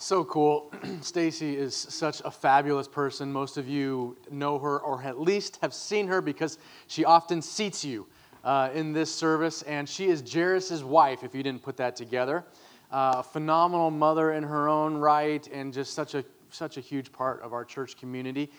So cool. Stacy is such a fabulous person. Most of you know her or at least have seen her because she often seats you uh, in this service. And she is Jairus' wife, if you didn't put that together. Uh, phenomenal mother in her own right and just such a, such a huge part of our church community.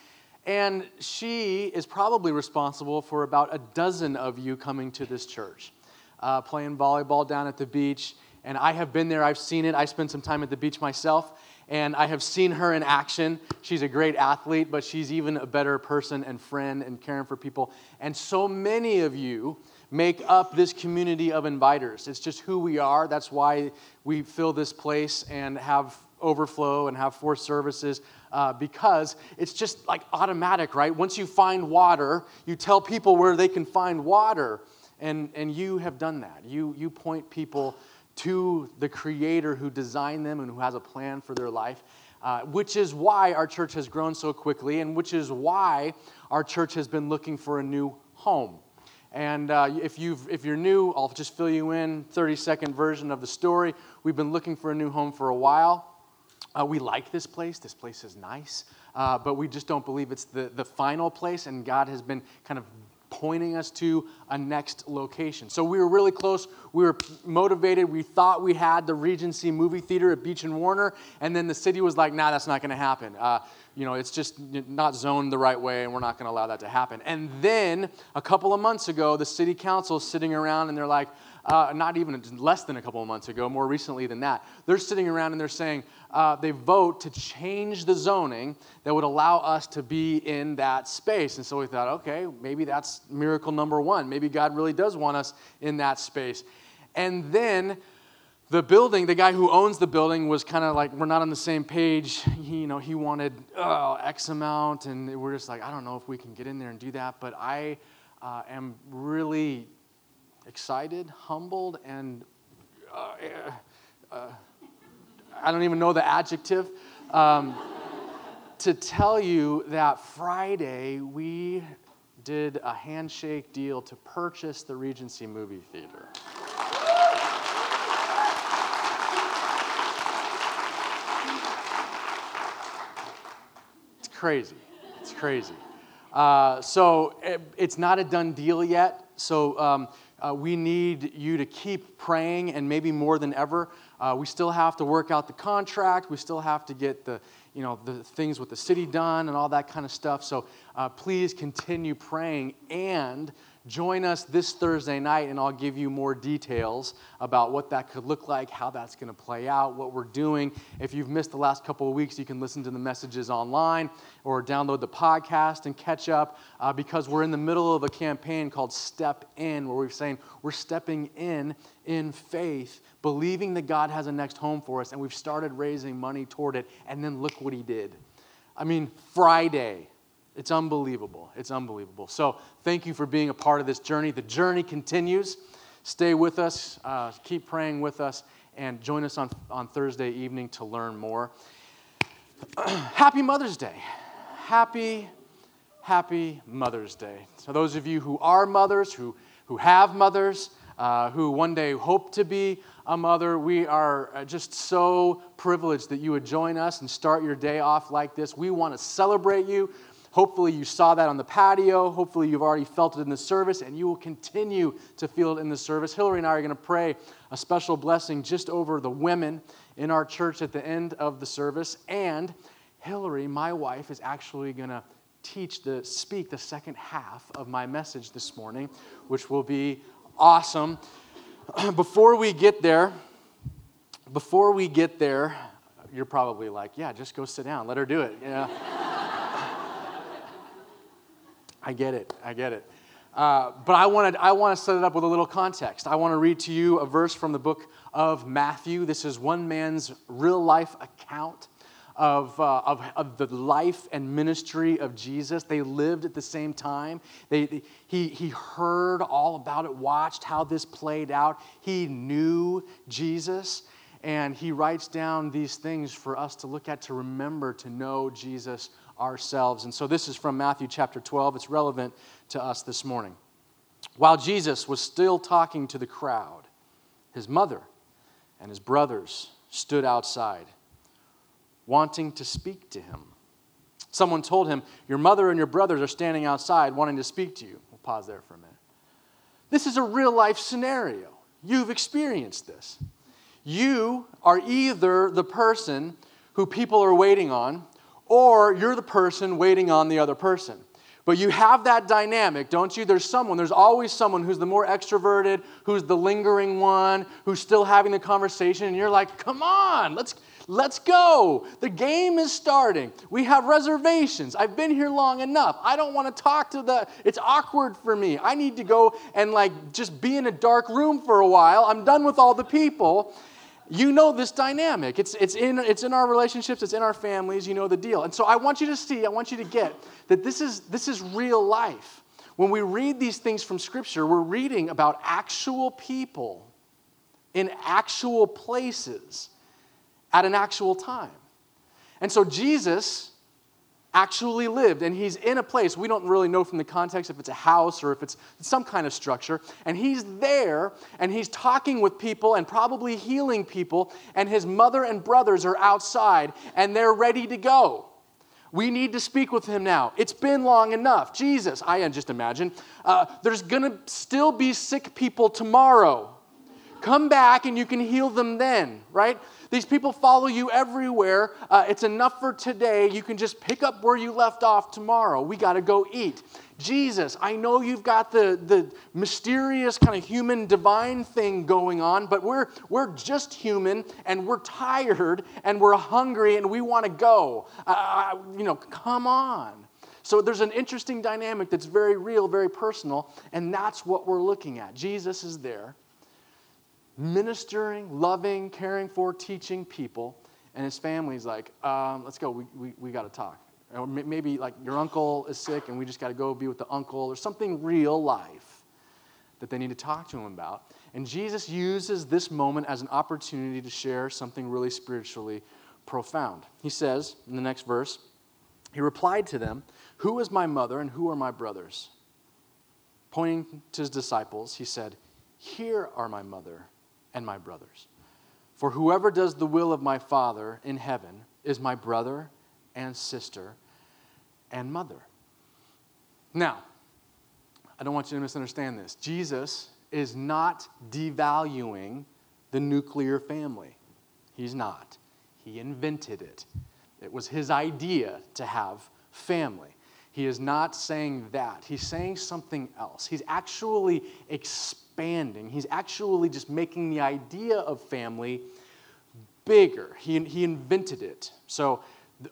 And she is probably responsible for about a dozen of you coming to this church, uh, playing volleyball down at the beach and I have been there, I've seen it. I spent some time at the beach myself, and I have seen her in action. She's a great athlete, but she's even a better person and friend and caring for people. And so many of you make up this community of inviters. It's just who we are. That's why we fill this place and have overflow and have four services uh, because it's just like automatic, right? Once you find water, you tell people where they can find water. And, and you have done that. You, you point people to the Creator who designed them and who has a plan for their life. Uh, which is why our church has grown so quickly, and which is why our church has been looking for a new home. And uh, if, you've, if you're new, I'll just fill you in 30 second version of the story. We've been looking for a new home for a while. Uh, we like this place. This place is nice, uh, but we just don't believe it's the, the final place, and God has been kind of pointing us to a next location. So we were really close. We were motivated. We thought we had the Regency movie theater at Beach and Warner, and then the city was like, "Nah, that's not going to happen. Uh, you know, it's just not zoned the right way, and we're not going to allow that to happen." And then a couple of months ago, the city council is sitting around and they're like, uh, not even less than a couple of months ago, more recently than that, they're sitting around and they're saying uh, they vote to change the zoning that would allow us to be in that space. And so we thought, okay, maybe that's miracle number one. Maybe God really does want us in that space. And then the building, the guy who owns the building was kind of like, we're not on the same page. He, you know, he wanted oh, X amount, and we're just like, I don't know if we can get in there and do that. But I uh, am really excited, humbled, and uh, uh, I don't even know the adjective. Um, to tell you that Friday we did a handshake deal to purchase the Regency movie theater. It's crazy. It's crazy. Uh, so it, it's not a done deal yet. So um, uh, we need you to keep praying, and maybe more than ever, uh, we still have to work out the contract. We still have to get the, you know, the things with the city done and all that kind of stuff. So uh, please continue praying and Join us this Thursday night, and I'll give you more details about what that could look like, how that's going to play out, what we're doing. If you've missed the last couple of weeks, you can listen to the messages online or download the podcast and catch up uh, because we're in the middle of a campaign called Step In, where we're saying we're stepping in in faith, believing that God has a next home for us, and we've started raising money toward it. And then look what He did. I mean, Friday it's unbelievable. It's unbelievable. So, thank you for being a part of this journey. The journey continues. Stay with us, uh, keep praying with us, and join us on, on Thursday evening to learn more. happy Mother's Day. Happy, happy Mother's Day. So, those of you who are mothers, who, who have mothers, uh, who one day hope to be a mother, we are uh, just so privileged that you would join us and start your day off like this. We want to celebrate you. Hopefully, you saw that on the patio. Hopefully, you've already felt it in the service, and you will continue to feel it in the service. Hillary and I are going to pray a special blessing just over the women in our church at the end of the service. And Hillary, my wife, is actually going to teach the speak the second half of my message this morning, which will be awesome. Before we get there, before we get there, you're probably like, yeah, just go sit down. Let her do it. Yeah. I get it. I get it. Uh, but I want to I want to set it up with a little context. I want to read to you a verse from the book of Matthew. This is one man's real life account of, uh, of, of, the life and ministry of Jesus. They lived at the same time. They, they, he, he heard all about it, watched how this played out. He knew Jesus. And he writes down these things for us to look at, to remember, to know Jesus ourselves. And so this is from Matthew chapter 12. It's relevant to us this morning. While Jesus was still talking to the crowd, his mother and his brothers stood outside. wanting to speak to him. Someone told him, Your mother and your brothers are standing outside wanting to speak to you. We'll pause there for a minute. This is a real life scenario. You've experienced this. You are either the person who people are waiting on, or you're the person waiting on the other person. But you have that dynamic, don't you? There's someone, there's always someone who's the more extroverted, who's the lingering one, who's still having the conversation, and you're like, come on, let's, let's go. The game is starting. We have reservations. I've been here long enough. I don't want to talk to the, it's awkward for me. I need to go and like just be in a dark room for a while. I'm done with all the people. You know this dynamic. It's, it's, in, it's in our relationships, it's in our families. You know the deal. And so I want you to see, I want you to get that this is, this is real life. When we read these things from Scripture, we're reading about actual people in actual places at an actual time. And so Jesus actually lived and he's in a place we don't really know from the context if it's a house or if it's some kind of structure and he's there and he's talking with people and probably healing people and his mother and brothers are outside and they're ready to go. We need to speak with him now. It's been long enough. Jesus i just imagine uh, there's going to still be sick people tomorrow. Come back and you can heal them then right these people follow you everywhere. Uh, it's enough for today. You can just pick up where you left off tomorrow. We got to go eat. Jesus, I know you've got the, the mysterious kind of human divine thing going on, but we're, we're just human and we're tired and we're hungry and we want to go. Uh, uh, you know, come on. So there's an interesting dynamic that's very real, very personal, and that's what we're looking at. Jesus is there ministering, loving, caring for, teaching people. And his family's like, um, let's go, we, we, we got to talk. Or maybe like your uncle is sick and we just got to go be with the uncle or something real life that they need to talk to him about. And Jesus uses this moment as an opportunity to share something really spiritually profound. He says in the next verse, he replied to them, Who is my mother and who are my brothers? Pointing to his disciples, he said, Here are my mother and my brothers. For whoever does the will of my Father in heaven is my brother and sister and mother. Now, I don't want you to misunderstand this. Jesus is not devaluing the nuclear family. He's not. He invented it. It was his idea to have family. He is not saying that. He's saying something else. He's actually expanding expanding. He's actually just making the idea of family bigger. He, he invented it. So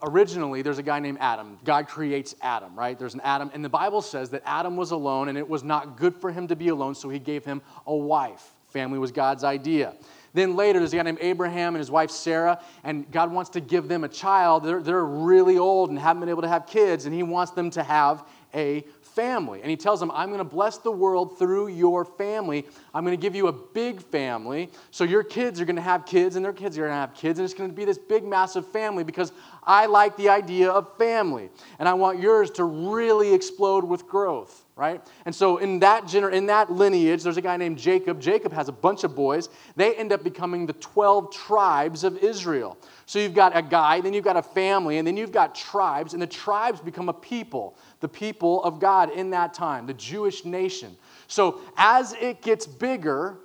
originally, there's a guy named Adam. God creates Adam, right? There's an Adam. And the Bible says that Adam was alone and it was not good for him to be alone, so he gave him a wife. Family was God's idea. Then later, there's a guy named Abraham and his wife Sarah, and God wants to give them a child. They're, they're really old and haven't been able to have kids, and He wants them to have a family. And he tells them, I'm going to bless the world through your family. I'm going to give you a big family. So your kids are going to have kids, and their kids are going to have kids. And it's going to be this big, massive family because I like the idea of family. And I want yours to really explode with growth right? And so in that gener- in that lineage, there's a guy named Jacob. Jacob has a bunch of boys. They end up becoming the 12 tribes of Israel. So you've got a guy, then you've got a family, and then you've got tribes, and the tribes become a people, the people of God in that time, the Jewish nation. So as it gets bigger,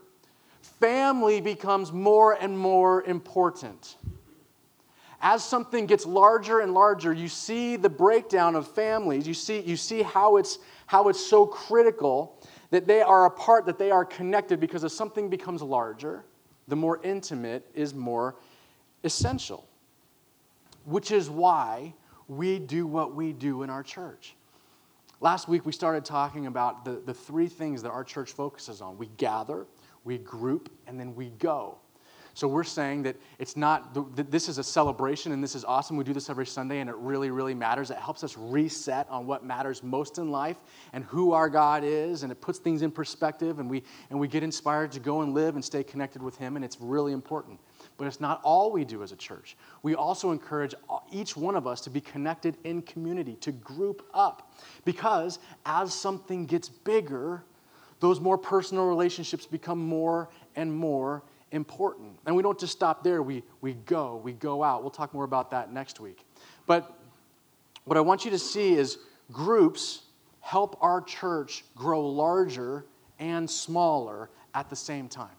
family becomes more and more important as something gets larger and larger, you see the breakdown of families. You see, you see how, it's, how it's so critical that they are apart, that they are connected, because as something becomes larger, the more intimate is more essential. Which is why we do what we do in our church. Last week, we started talking about the, the three things that our church focuses on we gather, we group, and then we go. So we're saying that it's not, that this is a celebration and this is awesome. We do this every Sunday and it really, really matters. It helps us reset on what matters most in life and who our God is, and it puts things in perspective, and we, and we get inspired to go and live and stay connected with Him, and it's really important. But it's not all we do as a church. We also encourage each one of us to be connected in community, to group up. Because as something gets bigger, those more personal relationships become more and more important. And we don't just stop there, we, we go, we go out. We'll talk more about that next week. But what I want you to see is groups help our church grow larger and smaller at the same time.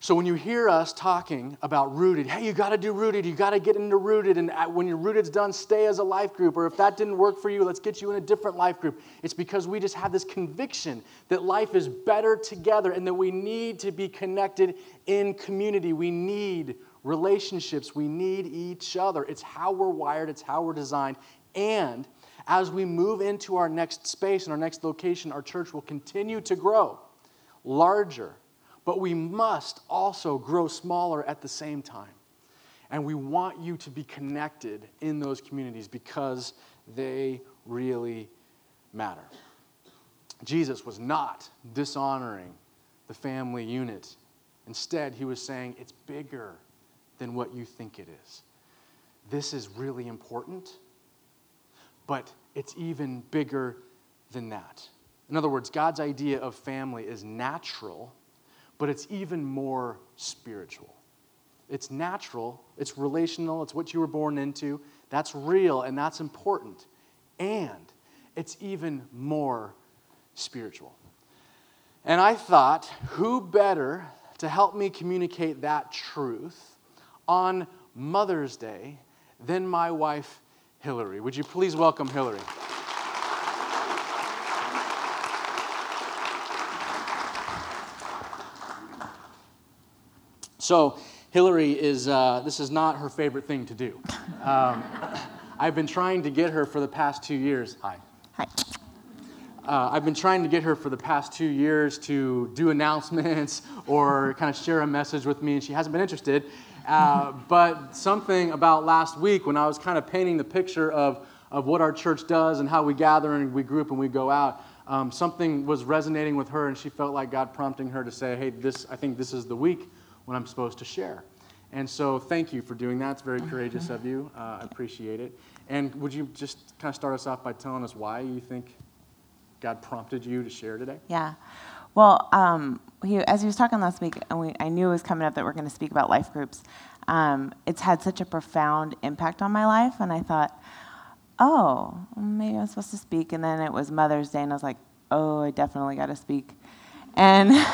So when you hear us talking about rooted, hey, you got to do rooted, you got to get into rooted, and when your rooted's done, stay as a life group. Or if that didn't work for you, let's get you in a different life group. It's because we just have this conviction that life is better together and that we need to be connected in community. We need relationships. We need each other. It's how we're wired, it's how we're designed. And as we move into our next space and our next location, our church will continue to grow larger but we must also grow smaller at the same time. And we want you to be connected in those communities because they really matter. Jesus was not dishonoring the family unit. Instead, he was saying it's bigger than what you think it is. This is really important, but it's even bigger than that. In other words, God's idea of family is natural but it's even more spiritual. It's natural, it's relational, it's what you were born into. That's real and that's important. And it's even more spiritual. And I thought, who better to help me communicate that truth on Mother's Day than my wife, Hillary? Would you please welcome Hillary? So, Hillary is, uh, this is not her favorite thing to do. Um, I've been trying to get her for the past two years. Hi. Hi. Uh, I've been trying to get her for the past two years to do announcements or kind of share a message with me, and she hasn't been interested. Uh, but something about last week when I was kind of painting the picture of, of what our church does and how we gather and we group and we go out, um, something was resonating with her, and she felt like God prompting her to say, Hey, this, I think this is the week what I'm supposed to share. And so, thank you for doing that. It's very courageous of you. Uh, I appreciate it. And would you just kind of start us off by telling us why you think God prompted you to share today? Yeah. Well, um, he, as he was talking last week, and we, I knew it was coming up that we're going to speak about life groups. Um, it's had such a profound impact on my life, and I thought, oh, maybe I'm supposed to speak. And then it was Mother's Day, and I was like, oh, I definitely got to speak. And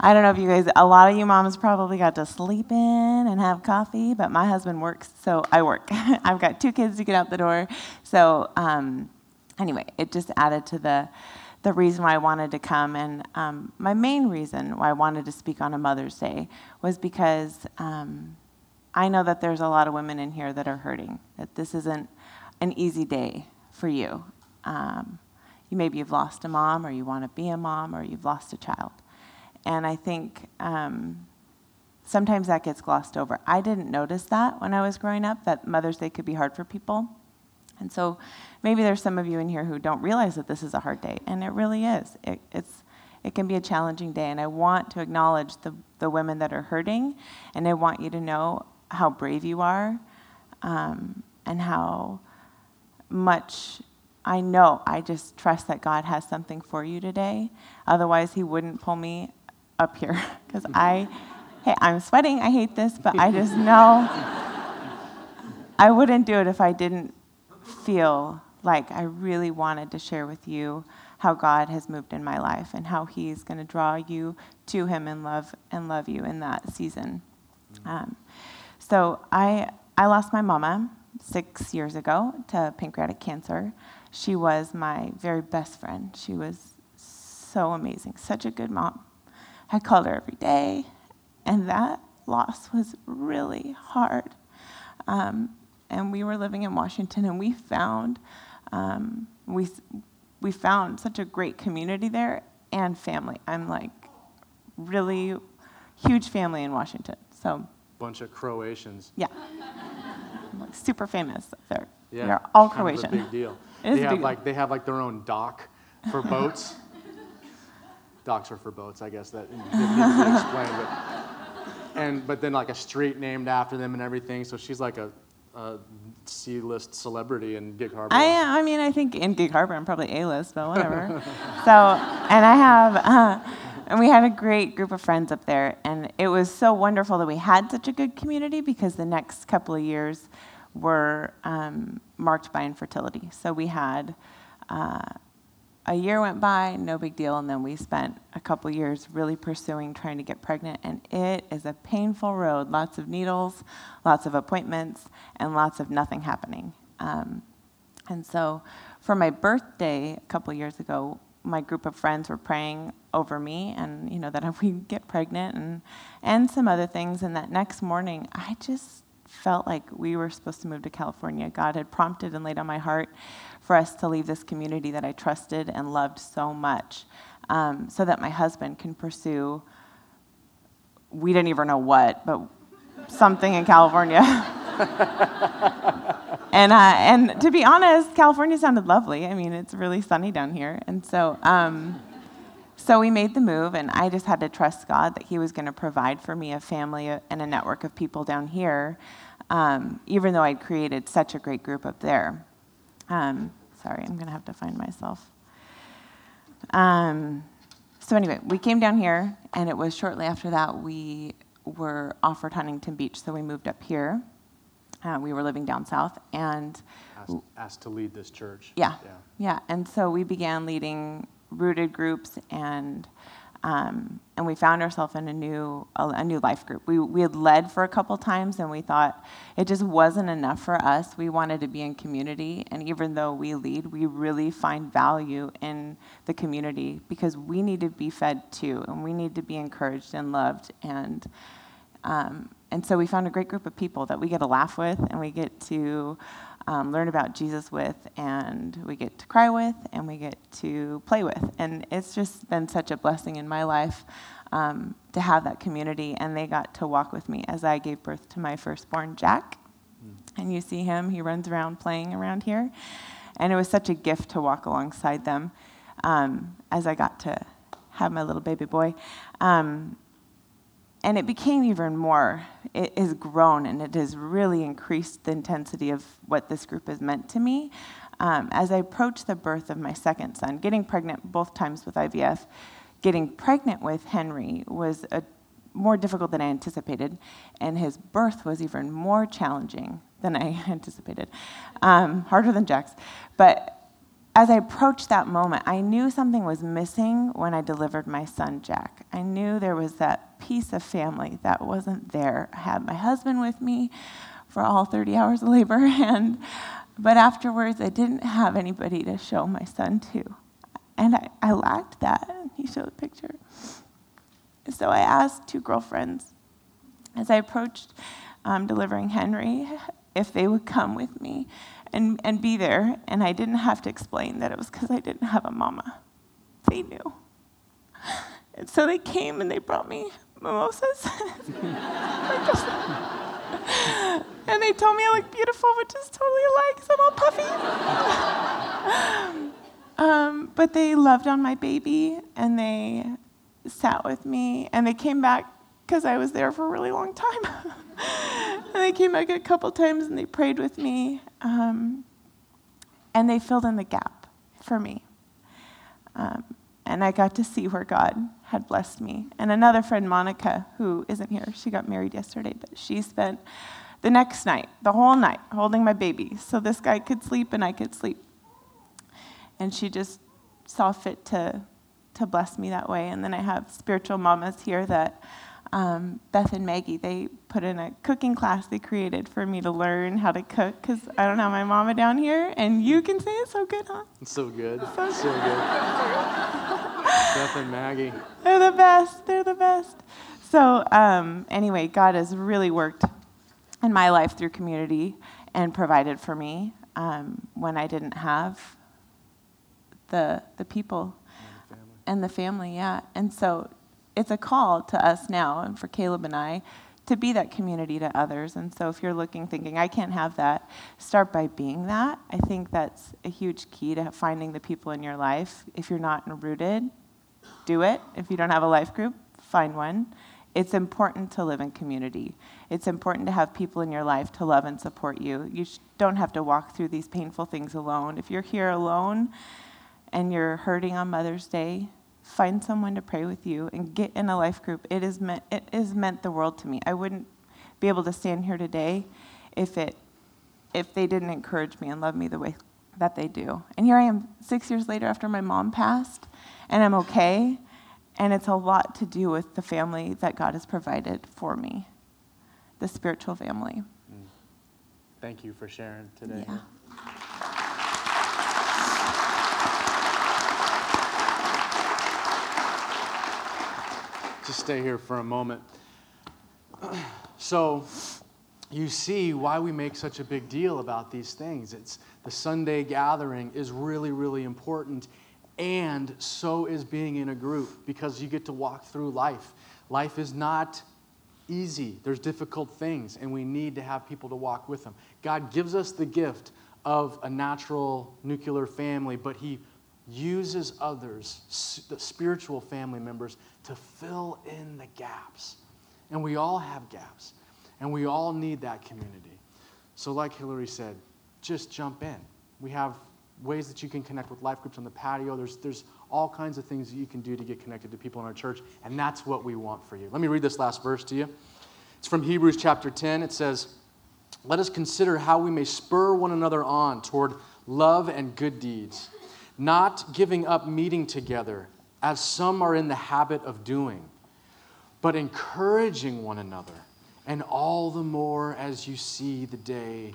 I don't know if you guys, a lot of you moms probably got to sleep in and have coffee, but my husband works, so I work. I've got two kids to get out the door. So, um, anyway, it just added to the, the reason why I wanted to come. And um, my main reason why I wanted to speak on a Mother's Day was because um, I know that there's a lot of women in here that are hurting, that this isn't an easy day for you. Um, you maybe you've lost a mom, or you want to be a mom, or you've lost a child. And I think um, sometimes that gets glossed over. I didn't notice that when I was growing up, that Mother's Day could be hard for people. And so maybe there's some of you in here who don't realize that this is a hard day, and it really is. It, it's, it can be a challenging day, and I want to acknowledge the, the women that are hurting, and I want you to know how brave you are um, and how much I know, I just trust that God has something for you today. Otherwise, He wouldn't pull me up here because I, hey, I'm sweating. I hate this, but I just know I wouldn't do it if I didn't feel like I really wanted to share with you how God has moved in my life and how He's going to draw you to Him and love and love you in that season. Um, so I I lost my mama six years ago to pancreatic cancer. She was my very best friend. She was so amazing, such a good mom. I called her every day, and that loss was really hard. Um, and we were living in Washington, and we found um, we we found such a great community there and family. I'm like really huge family in Washington. So bunch of Croatians. Yeah, like super famous there. Yeah, they're all Croatian. Big deal. It they have like they have like their own dock for boats. Docks are for boats, I guess that didn't explained. But, and but then like a street named after them and everything. So she's like a, a C-list celebrity in Gig Harbor. I. I mean, I think in Gig Harbor, I'm probably A-list, but whatever. so, and I have, uh, and we had a great group of friends up there, and it was so wonderful that we had such a good community because the next couple of years were um, marked by infertility. So we had. Uh, a year went by, no big deal, and then we spent a couple years really pursuing trying to get pregnant, and it is a painful road. Lots of needles, lots of appointments, and lots of nothing happening. Um, and so, for my birthday a couple years ago, my group of friends were praying over me, and you know that we get pregnant, and and some other things. And that next morning, I just felt like we were supposed to move to California. God had prompted and laid on my heart for us to leave this community that I trusted and loved so much um, so that my husband can pursue, we didn't even know what, but something in California. and, uh, and to be honest, California sounded lovely. I mean, it's really sunny down here. And so, um, so we made the move, and I just had to trust God that He was going to provide for me a family and a network of people down here, um, even though I'd created such a great group up there. Um, sorry, I'm going to have to find myself. Um, so, anyway, we came down here, and it was shortly after that we were offered Huntington Beach, so we moved up here. Uh, we were living down south, and asked, asked to lead this church. Yeah, yeah, yeah, and so we began leading rooted groups and um, and we found ourselves in a new a, new life group. We we had led for a couple times, and we thought it just wasn't enough for us. We wanted to be in community, and even though we lead, we really find value in the community because we need to be fed too, and we need to be encouraged and loved, and um, and so we found a great group of people that we get to laugh with, and we get to um, learn about Jesus with, and we get to cry with, and we get to play with. And it's just been such a blessing in my life um, to have that community. And they got to walk with me as I gave birth to my firstborn, Jack. Mm. And you see him, he runs around playing around here. And it was such a gift to walk alongside them um, as I got to have my little baby boy. Um, and it became even more it has grown and it has really increased the intensity of what this group has meant to me. Um, as i approached the birth of my second son getting pregnant both times with ivf getting pregnant with henry was a, more difficult than i anticipated and his birth was even more challenging than i anticipated. Um, harder than jack's. But as I approached that moment, I knew something was missing when I delivered my son, Jack. I knew there was that piece of family that wasn't there. I had my husband with me for all 30 hours of labor, and but afterwards, I didn't have anybody to show my son to. And I, I lacked that. He showed a picture. So I asked two girlfriends as I approached um, delivering Henry if they would come with me and, and be there. And I didn't have to explain that it was because I didn't have a mama. They knew. And so they came and they brought me mimosas. and they told me I look beautiful, which is totally a lie because I'm all puffy. um, but they loved on my baby and they sat with me and they came back because I was there for a really long time. and they came back a couple times and they prayed with me. Um, and they filled in the gap for me. Um, and I got to see where God had blessed me. And another friend, Monica, who isn't here, she got married yesterday, but she spent the next night, the whole night, holding my baby so this guy could sleep and I could sleep. And she just saw fit to, to bless me that way. And then I have spiritual mamas here that um, Beth and Maggie, they put in a cooking class they created for me to learn how to cook because I don't have my mama down here, and you can say it's so good, huh? It's so good. So, so good. Beth and Maggie. They're the best. They're the best. So, um, anyway, God has really worked in my life through community and provided for me um, when I didn't have the the people and the family. And the family, yeah. And so it's a call to us now and for Caleb and I to be that community to others. And so if you're looking, thinking, I can't have that, start by being that. I think that's a huge key to finding the people in your life. If you're not rooted, do it. If you don't have a life group, find one. It's important to live in community. It's important to have people in your life to love and support you. You don't have to walk through these painful things alone. If you're here alone and you're hurting on Mother's Day, find someone to pray with you and get in a life group. It is meant it is meant the world to me. I wouldn't be able to stand here today if it if they didn't encourage me and love me the way that they do. And here I am 6 years later after my mom passed and I'm okay and it's a lot to do with the family that God has provided for me. The spiritual family. Mm. Thank you for sharing today. Yeah. Just stay here for a moment. so, you see why we make such a big deal about these things. It's the Sunday gathering is really, really important, and so is being in a group because you get to walk through life. Life is not easy. There's difficult things, and we need to have people to walk with them. God gives us the gift of a natural nuclear family, but He uses others, the spiritual family members, to fill in the gaps. And we all have gaps, and we all need that community. So, like Hillary said, just jump in. We have ways that you can connect with life groups on the patio. There's, there's all kinds of things that you can do to get connected to people in our church, and that's what we want for you. Let me read this last verse to you. It's from Hebrews chapter 10. It says, Let us consider how we may spur one another on toward love and good deeds not giving up meeting together, as some are in the habit of doing, but encouraging one another, and all the more as you see the day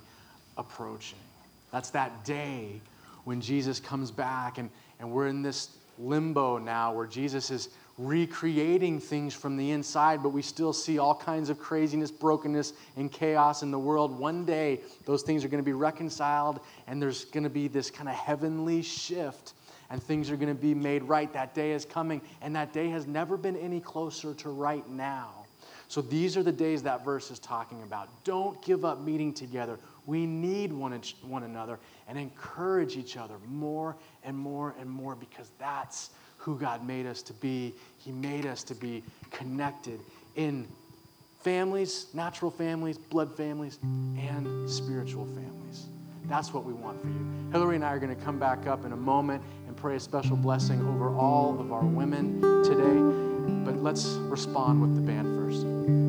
approaching. That's that day when Jesus comes back, and, and we're in this limbo now where Jesus is recreating things from the inside, but we still see all kinds of craziness, brokenness, and chaos in the world. One day, those things are going to be reconciled, and there's going to be this kind of heavenly shift, and things are going to be made right. That day is coming, and that day has never been any closer to right now. So these are the days that verse is talking about. Don't give up meeting together. We need one, one another and encourage each other more and more and more because that's who God made us to be. He made us to be connected in families, natural families, blood families, and spiritual families. That's what we want for you. Hillary and I are going to come back up in a moment and pray a special blessing over all of our women today. But let's respond with the band first.